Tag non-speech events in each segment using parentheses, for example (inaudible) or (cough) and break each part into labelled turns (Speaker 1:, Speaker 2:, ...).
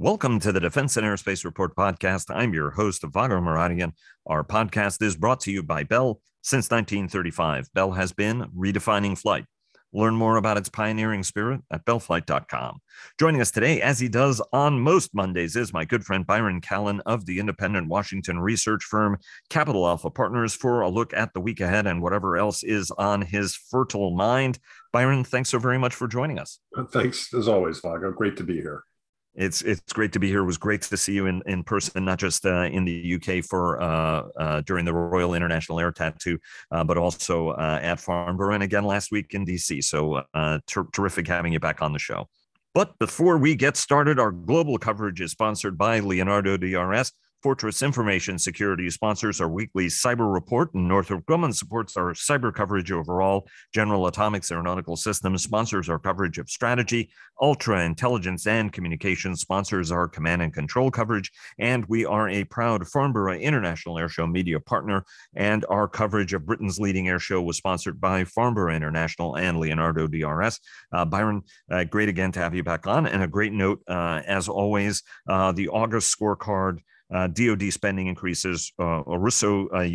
Speaker 1: Welcome to the Defense and Aerospace Report podcast. I'm your host, Vago Muradian. Our podcast is brought to you by Bell. Since 1935, Bell has been redefining flight. Learn more about its pioneering spirit at bellflight.com. Joining us today, as he does on most Mondays, is my good friend Byron Callan of the independent Washington research firm Capital Alpha Partners for a look at the week ahead and whatever else is on his fertile mind. Byron, thanks so very much for joining us.
Speaker 2: Thanks, as always, Vago. Great to be here.
Speaker 1: It's it's great to be here. It was great to see you in, in person, not just uh, in the UK for uh, uh, during the Royal International Air Tattoo, uh, but also uh, at Farnborough and again last week in DC. So uh, ter- terrific having you back on the show. But before we get started, our global coverage is sponsored by Leonardo DRS. Fortress Information Security sponsors our weekly cyber report, and Northrop Grumman supports our cyber coverage overall. General Atomics Aeronautical Systems sponsors our coverage of strategy. Ultra Intelligence and Communications sponsors our command and control coverage. And we are a proud Farnborough International Airshow media partner. And our coverage of Britain's leading airshow was sponsored by Farnborough International and Leonardo DRS. Uh, Byron, uh, great again to have you back on. And a great note, uh, as always, uh, the August scorecard uh, DoD spending increases, uh, Russo uh,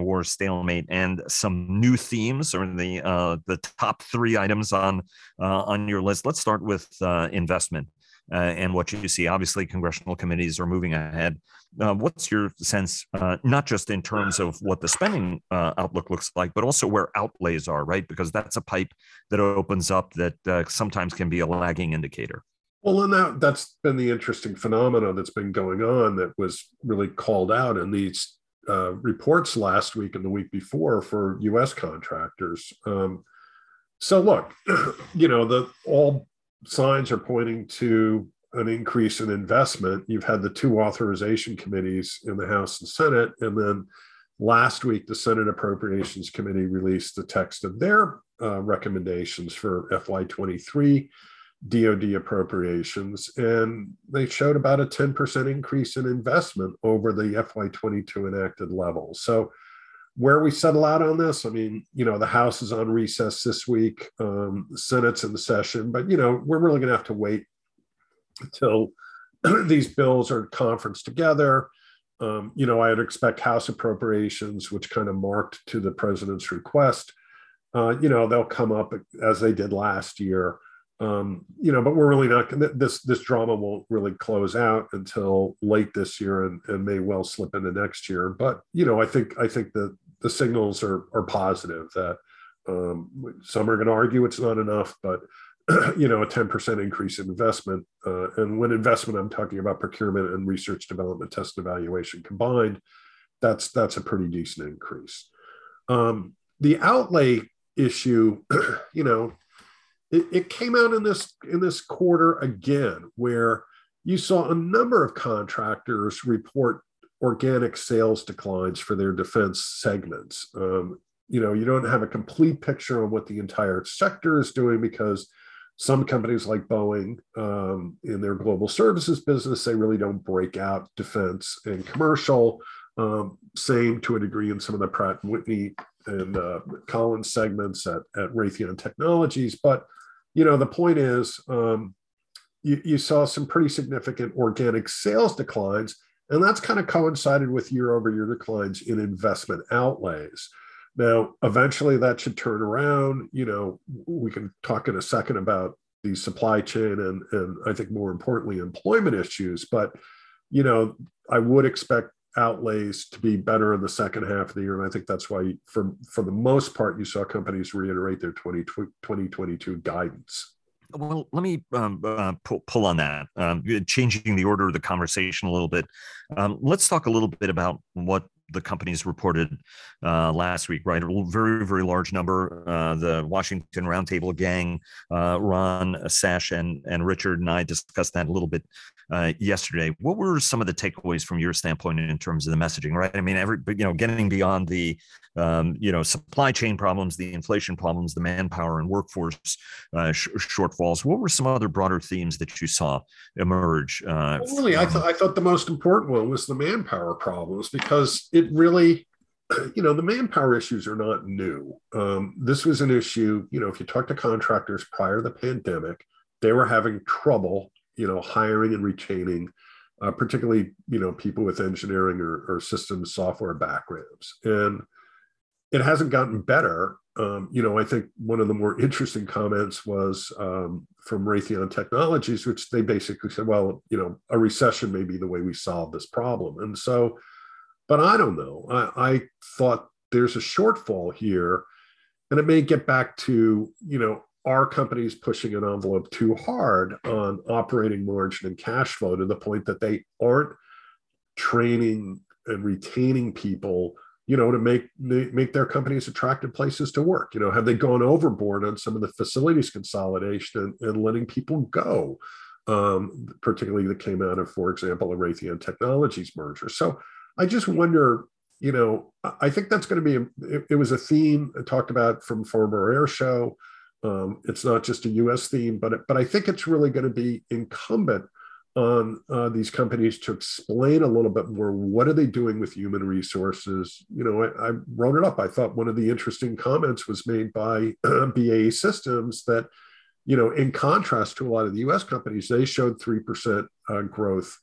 Speaker 1: war stalemate, and some new themes are the uh, the top three items on uh, on your list. Let's start with uh, investment and what you see. Obviously, congressional committees are moving ahead. what's your sense, not just in terms of what the spending outlook looks like, but also where outlays are, right? Because that's a pipe that opens up that sometimes can be a lagging indicator.
Speaker 2: Well, and that that's been the interesting phenomenon that's been going on that was really called out in these uh, reports last week and the week before for U.S. contractors. Um, so, look, (clears throat) you know, the all signs are pointing to an increase in investment. You've had the two authorization committees in the House and Senate, and then last week the Senate Appropriations Committee released the text of their uh, recommendations for FY23 DoD appropriations, and they showed about a 10% increase in investment over the FY22 enacted level. So, where we settle out on this, I mean, you know, the House is on recess this week, um, the Senate's in session, but, you know, we're really going to have to wait until (clears throat) these bills are conference together. Um, you know, I'd expect House appropriations, which kind of marked to the president's request, uh, you know, they'll come up as they did last year um, you know, but we're really not this this drama won't really close out until late this year and, and may well slip into next year. But you know, I think I think the the signals are are positive that um, some are going to argue it's not enough, but (clears throat) you know, a 10% increase in investment. Uh, and when investment, I'm talking about procurement and research development, test and evaluation combined. That's that's a pretty decent increase. Um, the outlay issue, (clears throat) you know, it, it came out in this in this quarter again where you saw a number of contractors report organic sales declines for their defense segments. Um, you know, you don't have a complete picture on what the entire sector is doing because some companies like Boeing um, in their global services business, they really don't break out defense and commercial. Um, same to a degree in some of the Pratt and Whitney and uh, Collins segments at, at Raytheon Technologies. But you know, the point is, um, you, you saw some pretty significant organic sales declines, and that's kind of coincided with year over year declines in investment outlays. Now, eventually that should turn around. You know, we can talk in a second about the supply chain and, and I think more importantly, employment issues. But, you know, I would expect outlays to be better in the second half of the year. And I think that's why, for, for the most part, you saw companies reiterate their 20, 2022 guidance.
Speaker 1: Well, let me um, uh, pull, pull, on that, um, changing the order of the conversation a little bit. Um, let's talk a little bit about what the companies reported uh, last week, right? A very, very large number. Uh, the Washington Roundtable gang, uh, Ron, Sash, and, and Richard and I discussed that a little bit uh, yesterday. What were some of the takeaways from your standpoint in terms of the messaging? Right, I mean, every you know, getting beyond the um, you know supply chain problems, the inflation problems, the manpower and workforce uh, sh- shortfalls. What were some other broader themes that you saw emerge?
Speaker 2: Uh, well, really, from- I thought I thought the most important one was the manpower problems because it really (clears throat) you know the manpower issues are not new um, this was an issue you know if you talk to contractors prior to the pandemic they were having trouble you know, hiring and retaining, uh, particularly you know people with engineering or, or systems software backgrounds, and it hasn't gotten better. Um, you know, I think one of the more interesting comments was um, from Raytheon Technologies, which they basically said, well, you know, a recession may be the way we solve this problem. And so, but I don't know. I, I thought there's a shortfall here. And it may get back to, you know, are companies pushing an envelope too hard on operating margin and cash flow to the point that they aren't training and retaining people you know to make make their companies attractive places to work. You know have they gone overboard on some of the facilities consolidation and, and letting people go um, particularly that came out of for example a raytheon technologies merger? So i just wonder you know i think that's going to be a, it, it, was a theme talked about from Farnborough air show um, it's not just a us theme but but i think it's really going to be incumbent on uh, these companies to explain a little bit more what are they doing with human resources? You know I, I wrote it up. I thought one of the interesting comments was made by (clears throat) BAE systems that you know in contrast to a lot of the us companies they showed 3% uh, growth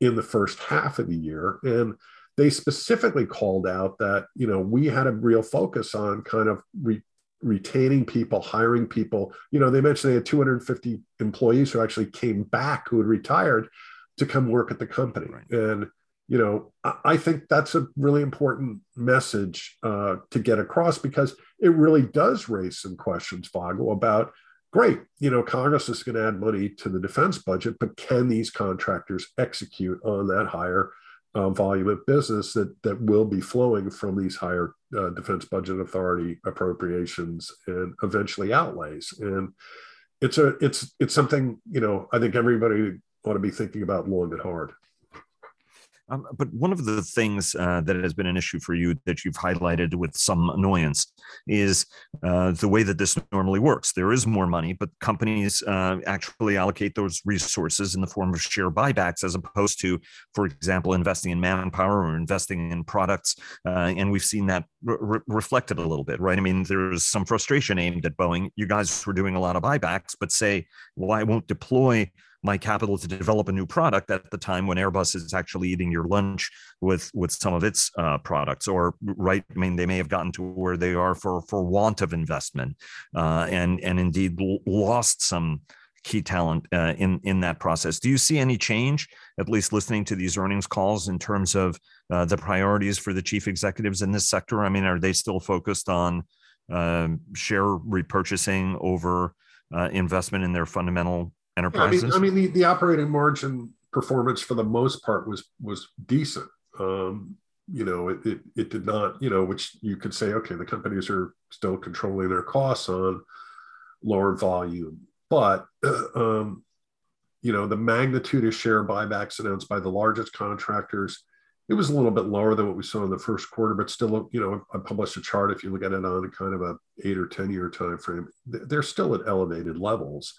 Speaker 2: in the first half of the year. And they specifically called out that you know we had a real focus on kind of re- retaining people, hiring people. You know, they mentioned they had 250 employees who actually came back who had retired to come work at the company. Right. And, you know, I, think that's a really important message uh, to get across because it really does raise some questions, Vago, about great, you know, Congress is going to add money to the defense budget, but can these contractors execute on that higher uh, volume of business that that will be flowing from these higher uh, defense budget authority appropriations and eventually outlays. And it's a it's it's something you know i think everybody ought to be thinking about long and hard
Speaker 1: um, but one of the things uh, that has been an issue for you that you've highlighted with some annoyance is uh, the way that this normally works. There is more money, but companies uh, actually allocate those resources in the form of share buybacks as opposed to, for example, investing in manpower or investing in products. Uh, and we've seen that re- reflected a little bit, right? I mean, there's some frustration aimed at Boeing. You guys were doing a lot of buybacks, but say, well, I won't deploy my capital to develop a new product at the time when Airbus is actually eating your lunch with with some of its uh, products, or right? I mean, they may have gotten to where they are for for want of investment, uh, and and indeed lost some key talent uh, in in that process. Do you see any change, at least listening to these earnings calls, in terms of uh, the priorities for the chief executives in this sector? I mean, are they still focused on uh, share repurchasing over uh, investment in their fundamental enterprises?
Speaker 2: Yeah, I mean, I mean the, the operating margin performance for the most part was was decent. Um, you know, it, it, it did not, you know, which you could say, okay, the companies are still controlling their costs on lower volume, but (clears throat) um, you know, the magnitude of share buybacks announced by the largest contractors, it was a little bit lower than what we saw in the first quarter, but still, you know, I published a chart. If you look at it on a kind of a eight or ten year time frame, they're still at elevated levels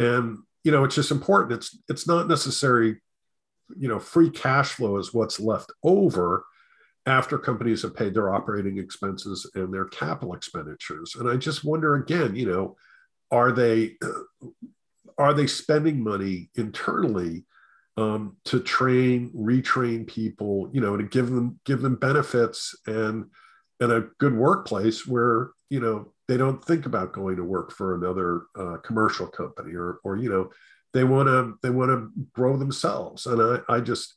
Speaker 2: and you know it's just important. It's it's not necessary you know free cash flow is what's left over after companies have paid their operating expenses and their capital expenditures. And i just wonder again you know are they (clears throat) are they spending money internally um, to train retrain people you know to give them give them benefits and and a good workplace where you know they don't think about going to work for another uh, commercial company or or you know they want to they want to grow themselves. And i i just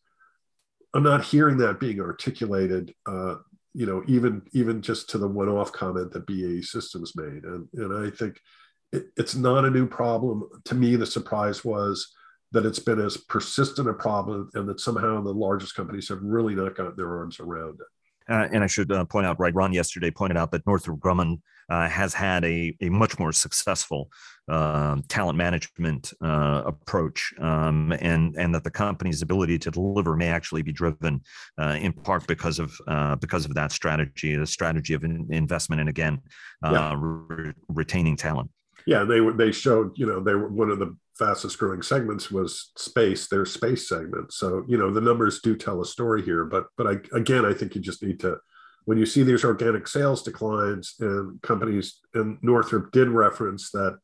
Speaker 2: i'm not hearing that being articulated uh, you know even even just to the one-off comment that BAE systems made. And and i think it, it's not a new problem. To me the surprise was that it's been as persistent a problem and that somehow the largest companies have really not gotten their arms around it
Speaker 1: uh, and I should uh, point out, right, Ron yesterday pointed out that Northrop Grumman uh, has had a, a much more successful um, talent management uh, approach, um, and and that the company's ability to deliver may actually be driven uh, in part because of uh, because of that strategy, the strategy of in, investment and again yeah. re- retaining talent.
Speaker 2: Yeah, they were. They showed. You know, they were one of the fastest growing segments was space. Their space segment. So you know, the numbers do tell a story here. But but I, again, I think you just need to when you see these organic sales declines and companies and Northrop did reference that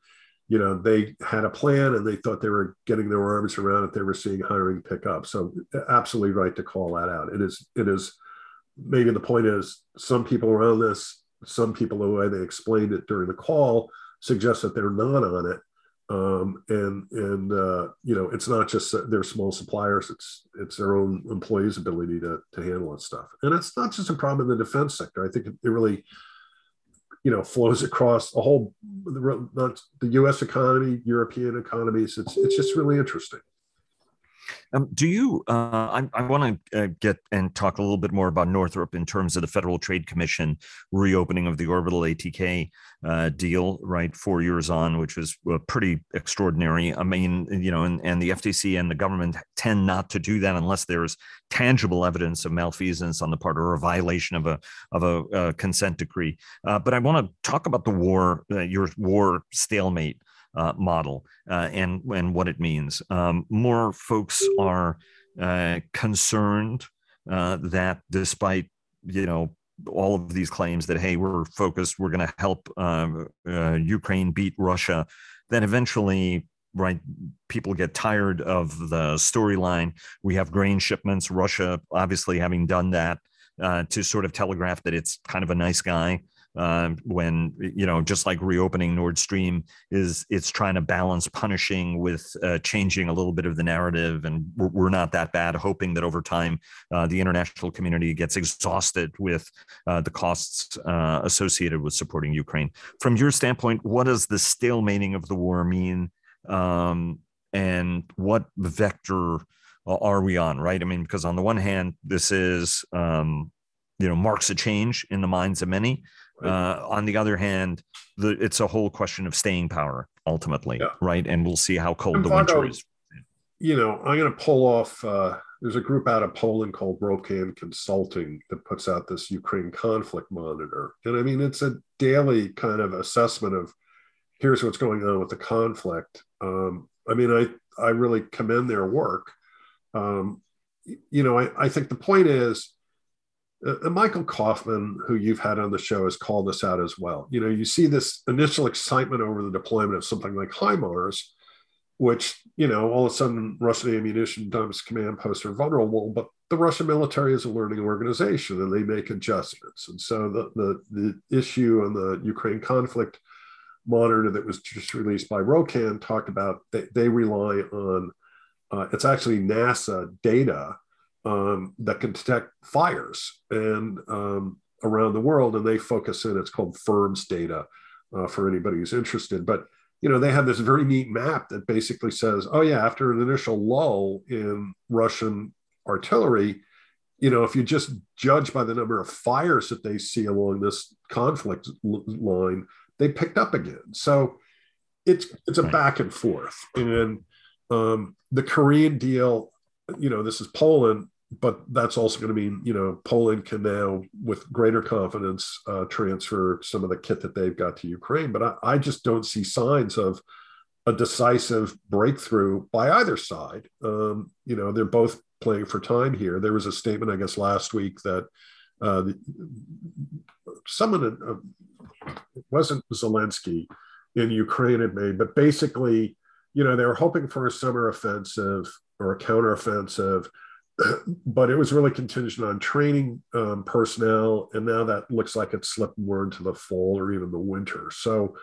Speaker 2: you know they had a plan and they thought they were getting their arms around it they were seeing hiring pick up so absolutely right to call that out it is it is maybe the point is some people around this some people the way they explained it during the call suggest that they're not on it um, and and uh, you know it's not just their small suppliers it's it's their own employees ability to, to handle this stuff and it's not just a problem in the defense sector i think it, it really you know flows across a whole the, the U.S. economy, European economies. It's it's just really interesting.
Speaker 1: Um, do you? Uh, I, I want to uh, get and talk a little bit more about Northrop in terms of the Federal Trade Commission reopening of the orbital ATK uh, deal, right? Four years on, which was uh, pretty extraordinary. I mean, you know, and, and the FTC and the government tend not to do that unless there's tangible evidence of malfeasance on the part or a violation of a of a, a consent decree. Uh, but I want to talk about the war, uh, your war stalemate uh, model uh, and and what it means. Um, more folks are uh, concerned uh, that despite you know all of these claims that hey we're focused we're going to help um, uh, Ukraine beat Russia, then eventually right people get tired of the storyline. We have grain shipments. Russia obviously having done that. Uh, to sort of telegraph that it's kind of a nice guy uh, when you know just like reopening Nord Stream is it's trying to balance punishing with uh, changing a little bit of the narrative, and we're, we're not that bad. Hoping that over time uh, the international community gets exhausted with uh, the costs uh, associated with supporting Ukraine. From your standpoint, what does the stalemating of the war mean, um, and what vector? are we on right i mean because on the one hand this is um, you know marks a change in the minds of many uh, on the other hand, the, it's a whole question of staying power ultimately, yeah. right? And we'll see how cold the winter is.
Speaker 2: You know, I'm going to pull off. Uh, there's a group out of Poland called Rochan Consulting that puts out this Ukraine conflict monitor, and I mean, it's a daily kind of assessment of here's what's going on with the conflict. Um, I mean, I I really commend their work. Um, you know, I, I think the point is uh, Michael Kofman, who you've had on the show, has called this out as well. You know, you see this initial excitement over the deployment of something like HIMARS, which, you know, all of a sudden Russian ammunition dumps command posts are vulnerable, but the Russian military is a learning organization and they make adjustments. And so the, the, the issue on the Ukraine conflict monitor that was just released by Rochan talked about they, they rely on, uh, it's actually NASA data um, that can detect fires and um, around the world, and they focus in. It's called FIRMS data uh, for anybody who's interested. But you know, they have this very neat map that basically says, oh yeah, after an initial lull in Russian artillery, you know, if you just judge by the number of fires that they see along this conflict line, they picked up again. So it's it's a back and forth, and um, the Korean deal you know, this is Poland, but that's also going to mean, you know, Poland can now, with greater confidence, uh, transfer some of the kit that they've got to Ukraine. But I, I just don't see signs of a decisive breakthrough by either side. Um, you know, they're both playing for time here. There was a statement, I guess, last week that uh, someone, uh, it wasn't Zelensky in Ukraine had made, but basically, you know, they were hoping for a summer offensive or a counteroffensive, (clears throat) but it was really contingent on training um, personnel, and now that looks like it's slipped more into the fall or even the winter. So,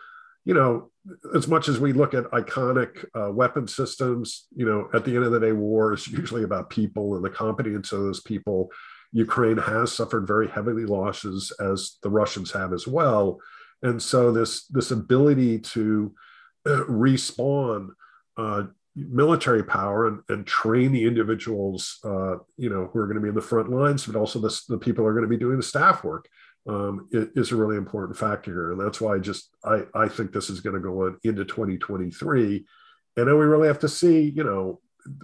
Speaker 2: you know, as much as we look at iconic uh, weapon systems, you know, at the end of the day, war is usually about people and the competence of those people. Ukraine has suffered very heavily losses, as the Russians have as well, and so this this ability to respawn uh, military power and, and train the individuals, uh, you know, who are going to be in the front lines, but also the, the people who are going to be doing the staff work um, is a really important factor here. And that's why I just, I, I think this is going to go on into 2023. And then we really have to see, you know,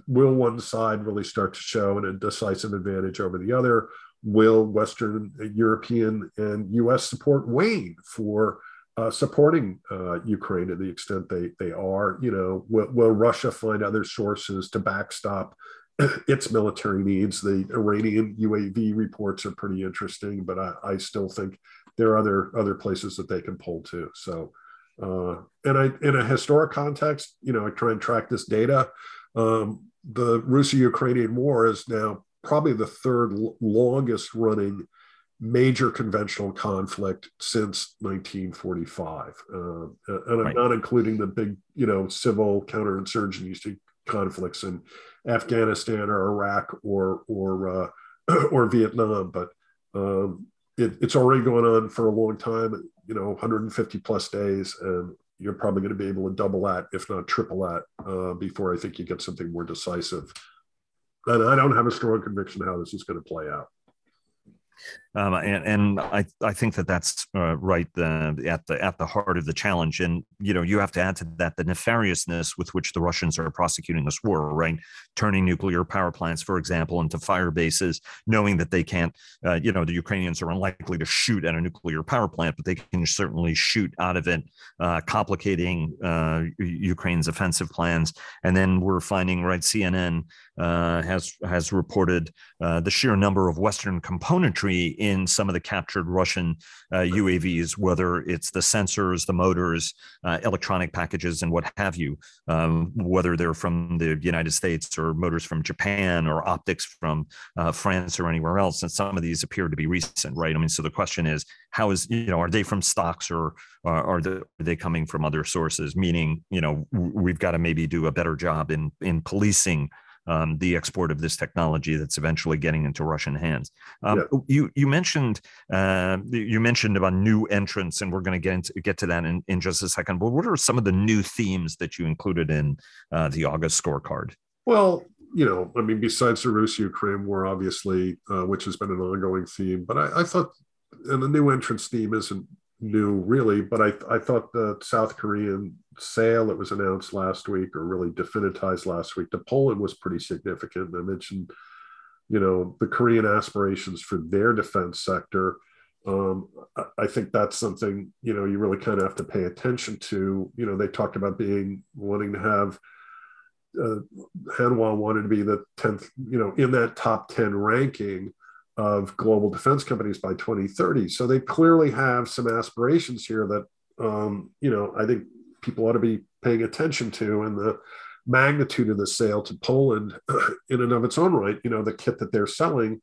Speaker 2: will one side really start to show a decisive advantage over the other? Will Western European and US support wane for uh, supporting uh, Ukraine to the extent they they are. You know, will, will, Russia find other sources to backstop (clears throat) its military needs? The Iranian UAV reports are pretty interesting, but I, I still think there are other other places that they can pull to. So, Uh, and I, in a historic context, you know, I try and track this data. Um, the Russo-Ukrainian War is now probably the third longest running major conventional conflict since 1945, uh, and I'm right. not including the big, you know, civil counterinsurgency conflicts in Afghanistan or Iraq or or uh, (clears throat) or Vietnam, but um, it, it's already going on for a long time. You know, 150 plus days, and you're probably going to be able to double that, if not triple that, uh, before I think you get something more decisive. And I don't have a strong conviction how this is going to play out.
Speaker 1: Um, and, and I, I think that that's uh, right uh, at the at the heart of the challenge. And you know, you have to add to that the nefariousness with which the Russians are prosecuting this war, right? Turning nuclear power plants, for example, into fire bases, knowing that they can't. Uh, you know, the Ukrainians are unlikely to shoot at a nuclear power plant, but they can certainly shoot out of it, uh, complicating uh, Ukraine's offensive plans. And then we're finding, right? CNN uh, has has reported the sheer number of Western componentry in some of the captured Russian uh, UAVs, whether it's the sensors, the motors, uh, electronic packages, and what have you, um, whether they're from the United States or motors from Japan or optics from uh, France or anywhere else. And some of these appear to be recent, right? I mean, so the question is, how is you know, are they from stocks or are they, are they coming from other sources? Meaning, you know, we've got to maybe do a better job in in policing um, the export of this technology that's eventually getting into Russian hands. Um, yeah. You you mentioned uh, you mentioned about new entrants, and we're going to get into get to that in, in just a second. But what are some of the new themes that you included in uh, the August scorecard?
Speaker 2: Well, you know, I mean, besides the Russia-Ukraine war, obviously, uh, which has been an ongoing theme, but I, I thought, and the new entrance theme isn't new really, but I, I thought the South Korean sale that was announced last week or really definitized last week to Poland was pretty significant. I mentioned, you know, the Korean aspirations for their defense sector. Um, I think that's something, you know, you really kind of have to pay attention to. You know, they talked about being wanting to have uh, Hanwha wanted to be the 10th, you know, in that top 10 ranking of global defense companies by 2030. So they clearly have some aspirations here that, um, you know, I think people ought to be paying attention to. And the magnitude of the sale to Poland, (clears throat) in and of its own right, you know, the kit that they're selling,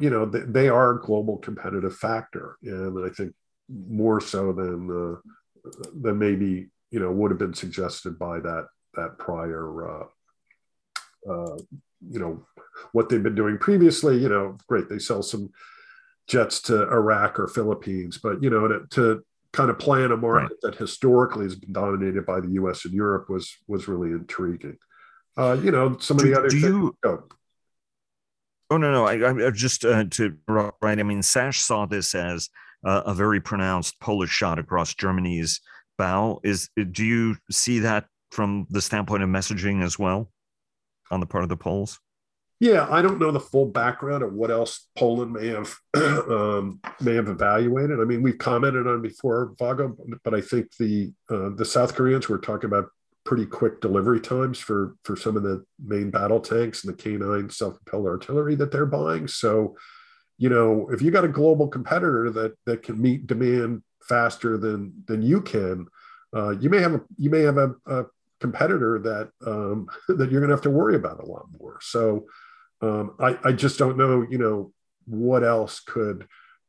Speaker 2: you know, they, they are a global competitive factor. And I think more so than, uh, than maybe, you know, would have been suggested by that, that prior, uh, uh, you know what they've been doing previously you know great they sell some jets to iraq or philippines but you know to, to kind of play in a market right. that historically has been dominated by the us and europe was was really intriguing uh, you know some do, of the other
Speaker 1: do things, you oh. oh no no i, I just uh, to right i mean sash saw this as uh, a very pronounced polish shot across germany's bow is do you see that from the standpoint of messaging as well on the part of the Poles?
Speaker 2: Yeah, I don't know the full background of what else Poland may have (clears throat) um, may have evaluated. I mean, we've commented on before, Vago, but I think the uh, the South Koreans were talking about pretty quick delivery times for for some of the main battle tanks and the K9 self-propelled artillery that they're buying. So, you know, if you got a global competitor that that can meet demand faster than than you can, uh, you may have a you may have a, a competitor that um, (laughs) that you're going to have to worry about a lot more. So um, I, I just don't know, you know, what else could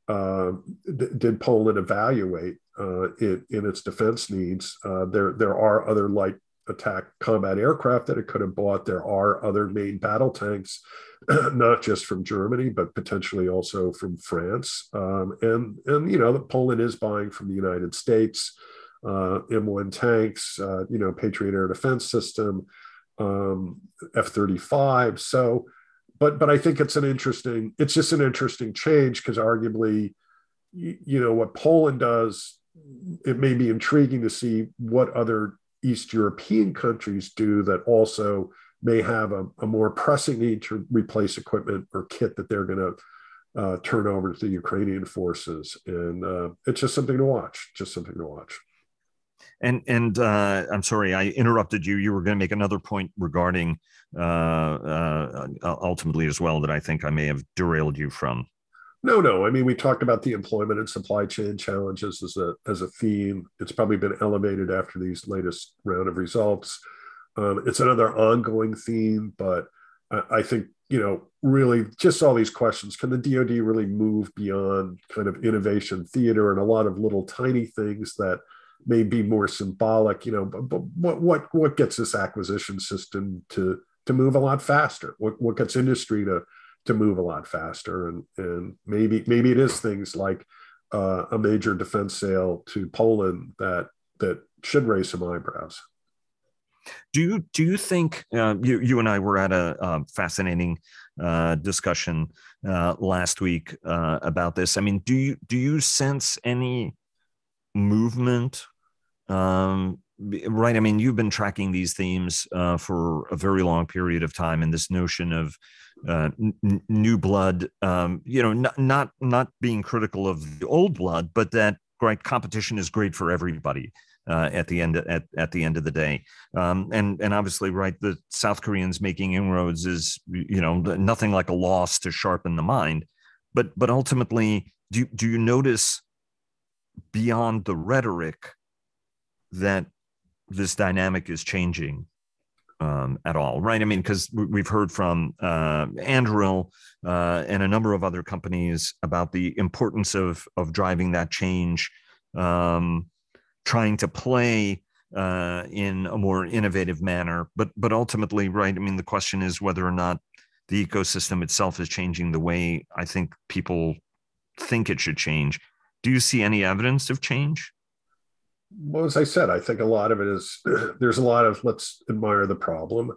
Speaker 2: uh, d- did Poland evaluate uh, in, in its defense needs? Uh, there there are other light attack combat aircraft that it could have bought. There are other main battle tanks, (clears throat) not just from Germany, but potentially also from France. Um, and and you know, Poland is buying from the United States uh, M1 tanks, uh, you know, Patriot air defense system, um, F-35. So, but but I think it's an interesting. It's just an interesting change because arguably, you, you know, what Poland does, it may be intriguing to see what other East European countries do that also may have a, a more pressing need to replace equipment or kit that they're going to uh, turn over to the Ukrainian forces. And uh, it's just something to watch, just something to watch.
Speaker 1: And and uh, I'm sorry, I interrupted you. You were going to make another point regarding uh, uh, ultimately as well that I think I may have derailed you from.
Speaker 2: No, no. I mean, we talked about the employment and supply chain challenges as a as a theme. It's probably been elevated after these latest round of results. Um, it's another ongoing theme, but I, I think you know really just all these questions. Can the DoD really move beyond kind of innovation theater and a lot of little tiny things that may be more symbolic? You know, but, but what what what gets this acquisition system to to move a lot faster? What what gets industry to to move a lot faster. And and maybe maybe it is things like uh, a major defense sale to Poland that that should raise some eyebrows.
Speaker 1: Do you do you think uh, you you and I were at a, fascinating uh, discussion uh, last week uh, about this? I mean, do you do you sense any movement um, right i mean you've been tracking these themes uh, for a very long period of time and this notion of uh, n- new blood um, you know not, not not being critical of the old blood but that right competition is great for everybody uh, at the end at, at the end of the day. Um, and and obviously right the south koreans making inroads is you know nothing like a loss to sharpen the mind. But but ultimately do, do you notice beyond the rhetoric that this dynamic is changing um, at all, right? I mean, because we've heard from uh, Anduril uh, and a number of other companies about the importance of of driving that change, um, trying to play uh, in a more innovative manner. But but ultimately, right? I mean, the question is whether or not the ecosystem itself is changing the way I think people think it should change. Do you see any evidence of change?
Speaker 2: well, as I said, I think a lot of it is (clears throat) there's a lot of let's admire the problem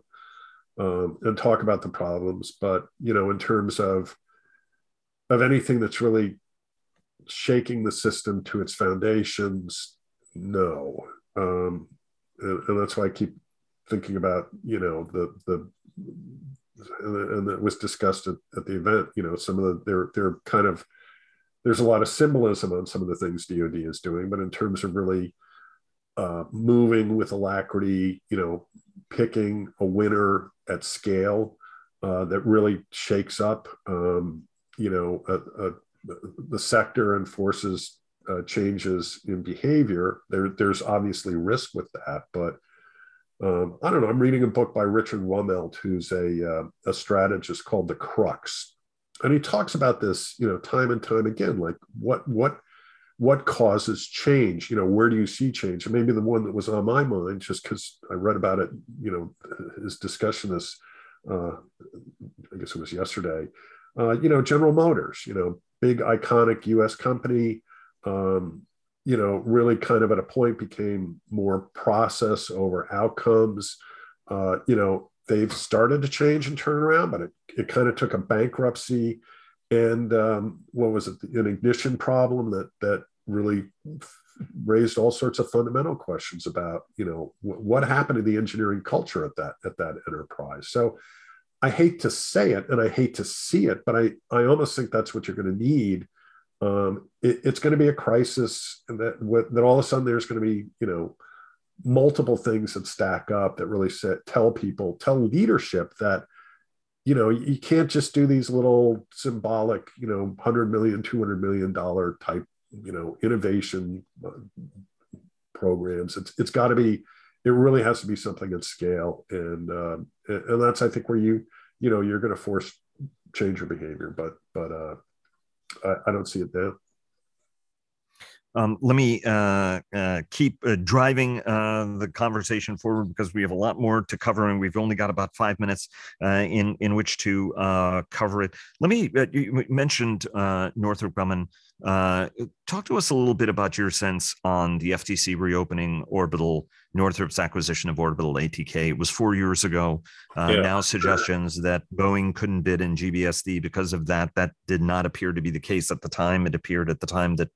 Speaker 2: um, and talk about the problems, but you know, in terms of of anything that's really shaking the system to its foundations, no. Um, and, and that's why I keep thinking about you know the the and that was discussed at, at the event. You know, some of the they're they're kind of there's a lot of symbolism on some of the things DoD is doing, but in terms of really uh, moving with alacrity, you know, picking a winner at scale uh, that really shakes up, um, you know, a, a, the sector and forces uh, changes in behavior. There, there's obviously risk with that, but um, I don't know. I'm reading a book by Richard Rumelt, who's a, uh, a strategist called The Crux, and he talks about this, you know, time and time again. Like what what what causes change? You know, where do you see change? And maybe the one that was on my mind, just because I read about it, you know, his discussion this, uh, I guess it was yesterday. Uh, you know, General Motors, you know, big iconic U.S. company. Um, you know, really kind of at a point became more process over outcomes. Uh, you know, they've started to change and turn around, but it, it kind of took a bankruptcy and um, what was it, an ignition problem that that really raised all sorts of fundamental questions about, you know, w- what happened to the engineering culture at that at that enterprise. So I hate to say it and I hate to see it, but I I almost think that's what you're going to need. Um, it, it's going to be a crisis, that that all of a sudden there's going to be, you know multiple things that stack up that really set, tell people, tell leadership that, you know, you can't just do these little symbolic, you know, 100 million, 200 million dollar type, you know, innovation uh, programs. It's, it's got to be, it really has to be something at scale. And, uh, and that's, I think, where you, you know, you're going to force change your behavior, but, but, uh, I, I don't see it there.
Speaker 1: Um, let me uh, uh, keep uh, driving uh, the conversation forward because we have a lot more to cover, and we've only got about five minutes uh, in in which to uh, cover it. Let me. you mentioned Northrop Grumman. talk to us a little bit about your sense on the FTC reopening Orbital, Northrop's acquisition of Orbital ATK. It was four years ago. Yeah. Now suggestions that Boeing couldn't bid in GBSD because of that. That did not appear to be the case at the time. It appeared at the time that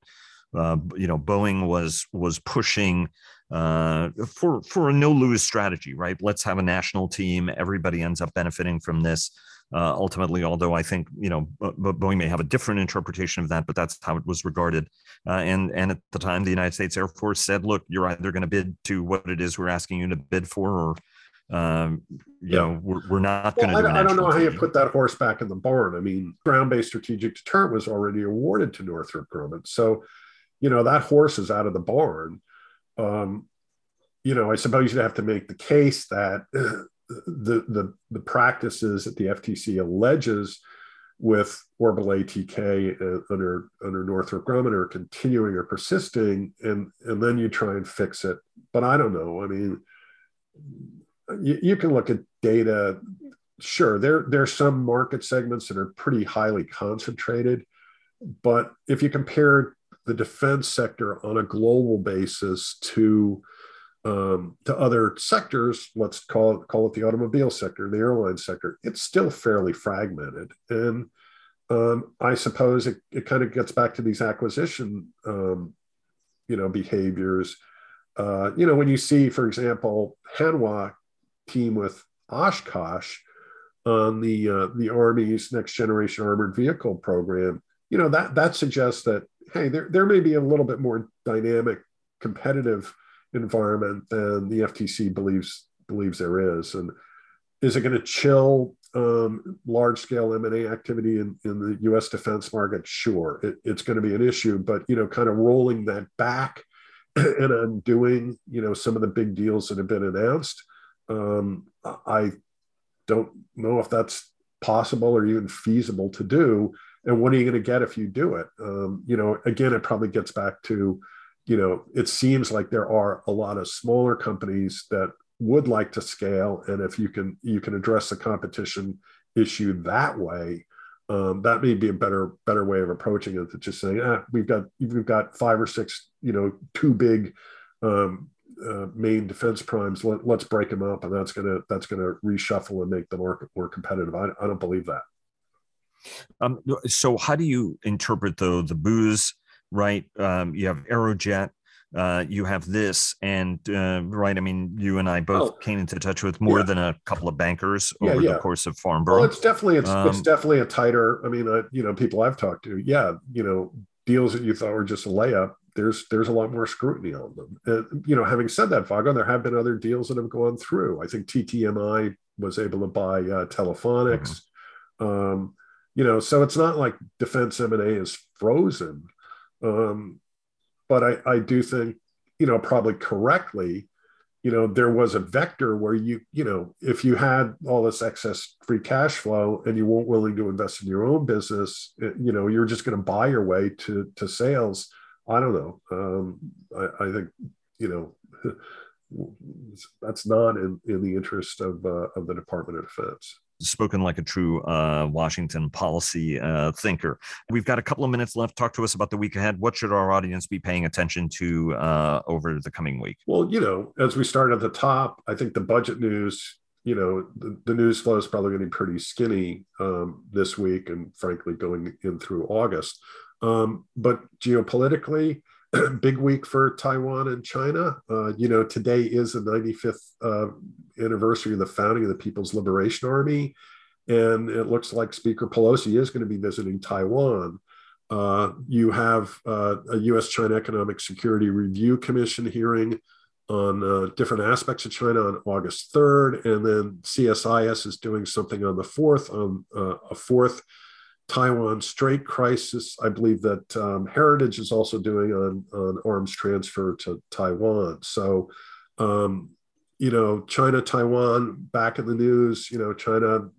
Speaker 1: uh, you know, Boeing was was pushing uh, for for a no lose strategy, right? Let's have a national team. Everybody ends up benefiting from this. Uh, ultimately, although I think you know Boeing may have a different interpretation of that, but that's how it was regarded. Uh, and and at the time, the United States Air Force said, "Look, you're either going to bid to what it is we're asking you to bid for, or um, you yeah. know, we're, we're not
Speaker 2: well,
Speaker 1: going to.
Speaker 2: I, I, don't know how you put that horse back in the barn. I mean, ground-based strategic deterrent was already awarded to Northrop Grumman, so you know that horse is out of the barn. Um, you know, I suppose you'd have to make the case that (clears throat) the the the practices that the FTC alleges with orbital ATK uh, under under Northrop Grumman are continuing or persisting, and and then you try and fix it. But I don't know. I mean, you, you can look at data. Sure, there there are some market segments that are pretty highly concentrated, but if you compare the defense sector on a global basis to um, to other sectors, let's call it call it the automobile sector, the airline sector, it's still fairly fragmented. And um, I suppose it, it kind of gets back to these acquisition, um, you know, behaviors. Uh, you know, when you see, for example, Hanwha team with Oshkosh on the uh, the Army's next generation armored vehicle program, you know that that suggests that hey, there there may be a little bit more dynamic, competitive environment than the FTC believes believes there is. And is it going to chill um, large scale M&A activity in, in the U.S. defense market? Sure, it, it's going to be an issue, but you know, kind of rolling that back (clears throat) and undoing you know some of the big deals that have been announced. Um, I don't know if that's possible or even feasible to do. And what are you going to get if you do it? Um, you know, again, it probably gets back to you know, it seems like there are a lot of smaller companies that would like to scale, and if you can you can address the competition issue that way, um, that may be a better better way of approaching it than just saying, ah, we've got we've got five or six, you know, two big um, uh, main defense primes. Let, us break them up, and that's gonna that's gonna reshuffle and make the market more competitive. I, I don't believe that.
Speaker 1: Um, so, how do you interpret though the booze? right? Um, you have Aerojet, uh, you have this, and uh, right. I mean, you and I both oh, came into touch with more yeah. than a couple of bankers over yeah, the course of Farnborough.
Speaker 2: Well, it's definitely it's, um, it's definitely a tighter. I mean, uh, you know, people I've talked to, yeah, you know, deals that you thought were just a layup. There's there's a lot more scrutiny on them. And, you know, having said that, Vago, there have been other deals that have gone through. I think TTMI was able to buy uh, Telephonics. Mm-hmm. Um, you know, so it's not like defense M and A is frozen um, but I, I do think, you know, probably correctly, you know, there was a vector where you, you know, if you had all this excess free cash flow and you weren't willing to invest in your own business, you know, you're just going to buy your way to to sales. I don't know. Um, I, I think, you know, (laughs) that's not in, in the interest of uh, of the Department of Defense
Speaker 1: spoken like a true uh, Washington policy uh, thinker. We've got a couple of minutes left. Talk to us about the week ahead. What should our audience be paying attention to uh, over the coming week?
Speaker 2: Well, you know, as we start at the top, I think the budget news, you know, the, the news flow is probably be pretty skinny um, this week and frankly going in through August. Um, but geopolitically, (clears throat) big week for Taiwan and China. Uh, you know, today is the 95th uh, anniversary of the founding of the People's Liberation Army. And it looks like Speaker Pelosi is going to be visiting Taiwan. Uh, you have uh, a US China Economic Security Review Commission hearing on uh, different aspects of China on August 3rd. And then CSIS is doing something on the 4th, on uh, a fourth Taiwan Strait crisis. I believe that um, Heritage is also doing on, on arms transfer to Taiwan. So, um, you know, China, Taiwan back in the news, you know, China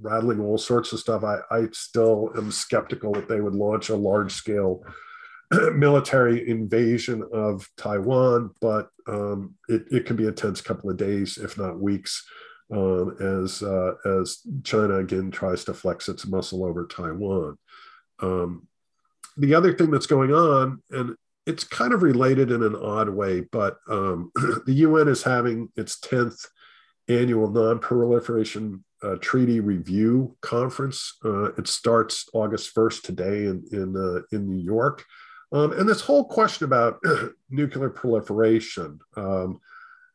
Speaker 2: rattling all sorts of stuff. I, I still am skeptical that they would launch a large scale (clears throat) military invasion of Taiwan, but um, it, it can be a tense couple of days, if not weeks um, as uh, as China again tries to flex its muscle over Taiwan. Um, the other thing that's going on, and it's kind of related in an odd way, but um, (clears throat) the UN is having its tenth annual non-proliferation uh, treaty review conference. Uh, it starts August first today in in uh, in New York. Um, and this whole question about (clears throat) nuclear proliferation, um,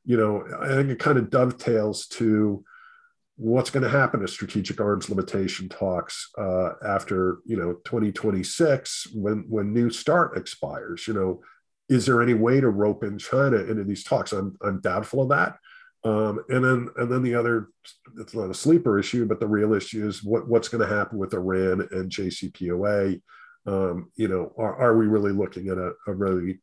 Speaker 2: you know, I think it kind of dovetails to what's going to happen to strategic arms limitation talks uh, after you know 2026 when when new start expires you know is there any way to rope in china into these talks i'm, I'm doubtful of that Um, and then and then the other, it's not a sleeper issue, but the real issue is what, what's going to happen with Iran and JCPOA. Um, you know, are, are we really looking at a, a really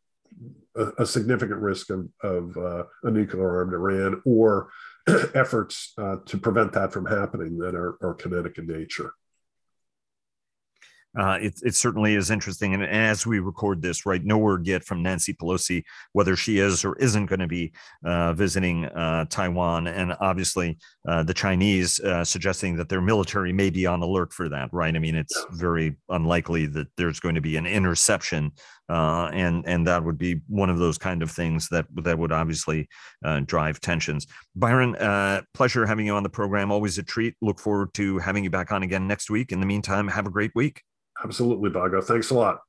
Speaker 2: a, a, significant risk of, of uh, a nuclear armed Iran or (clears throat) efforts uh, to prevent that from happening that are, are kinetic in nature?
Speaker 1: uh, it, it certainly is interesting. And as we record this, right, no word yet from Nancy Pelosi whether she is or isn't going to be uh, visiting uh, Taiwan. And obviously, uh, the Chinese uh, suggesting that their military may be on alert for that, right? I mean, it's very unlikely that there's going to be an interception. Uh, and and that would be one of those kind of things that that would obviously drive tensions. Byron, pleasure having you on the program. Always a treat. Look forward to having you back on again next week. In the meantime, have a great week.
Speaker 2: Absolutely, Bago. Thanks a lot.